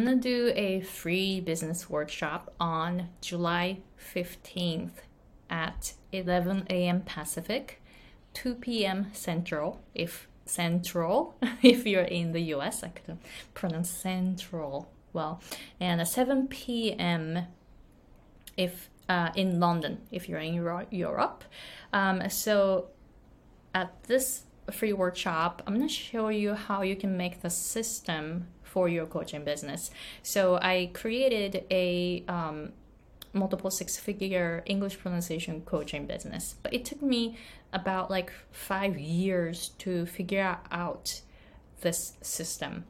I'm gonna do a free business workshop on July 15th at 11 a.m. Pacific, 2 p.m. Central. If Central, if you're in the US, I couldn't pronounce Central well, and 7 p.m. if uh, in London, if you're in Euro- Europe. Um, so at this free workshop, I'm going to show you how you can make the system for your coaching business. So I created a um, multiple six figure English pronunciation coaching business, but it took me about like five years to figure out this system.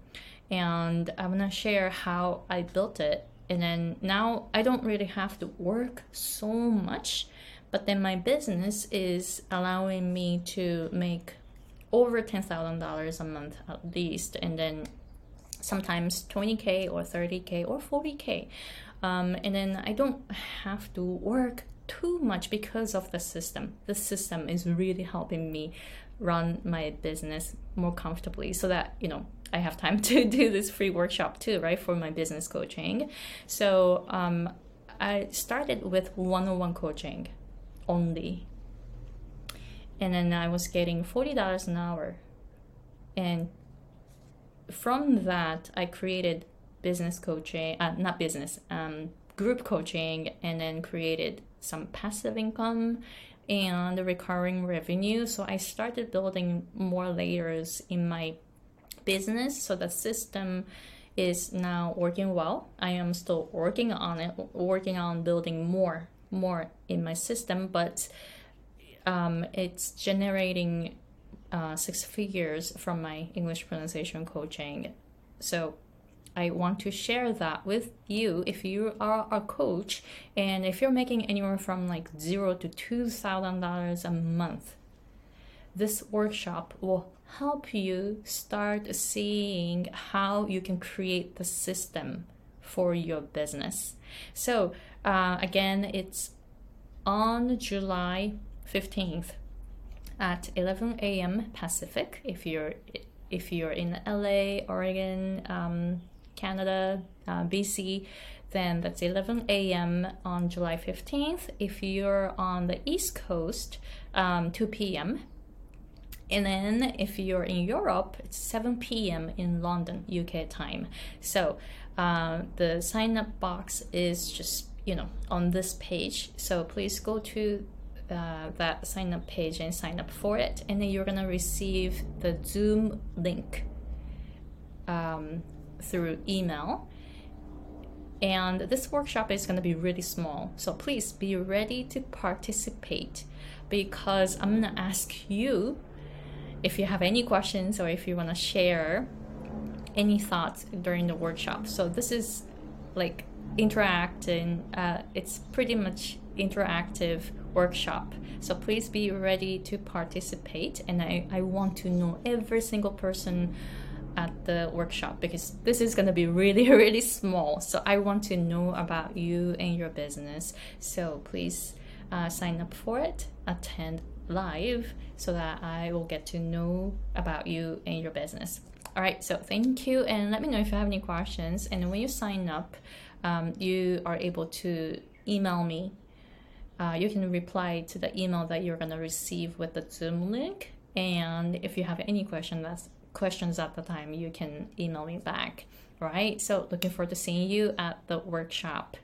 And I'm going to share how I built it. And then now I don't really have to work so much, but then my business is allowing me to make over $10,000 a month at least, and then sometimes 20k or 30k or 40k. Um, and then I don't have to work too much because of the system. The system is really helping me run my business more comfortably so that, you know, I have time to do this free workshop too, right, for my business coaching. So um, I started with one on one coaching only and then I was getting forty dollars an hour, and from that I created business coaching, uh, not business, um, group coaching, and then created some passive income and recurring revenue. So I started building more layers in my business, so the system is now working well. I am still working on it, working on building more, more in my system, but um, it's generating uh, six figures from my English pronunciation coaching. So I want to share that with you if you are a coach and if you're making anywhere from like zero to two thousand dollars a month. This workshop will help you start seeing how you can create the system for your business. So, uh, again, it's on July 15th at 11 a.m. Pacific. If you're if you're in LA, Oregon, um, Canada, uh, BC, then that's 11 a.m. on July 15th. If you're on the East Coast, um, 2 p.m. And then if you're in Europe, it's 7 p.m. in London, UK time. So uh, the sign up box is just, you know, on this page. So please go to uh, that sign up page and sign up for it. And then you're to receive the Zoom link um, through email. And this workshop is to be really small. So please be ready to participate because I'm to ask you if you have any questions or if you want to share any thoughts during the workshop. So this is like interacting, uh, it's pretty much interactive workshop. So please be ready to participate. And I, I want to know every single person at the workshop because this is going to be really, really small. So I want to know about you and your business. So please uh, sign up for it, attend live so that I will get to know about you and your business. All right, so thank you, and let me know if you have any questions. And when you sign up, um, you are able to email me uh, you can reply to the email that you're going to receive with the Zoom link. And if you have any question that's questions at the time, you can email me back. Right. So looking forward to seeing you at the workshop.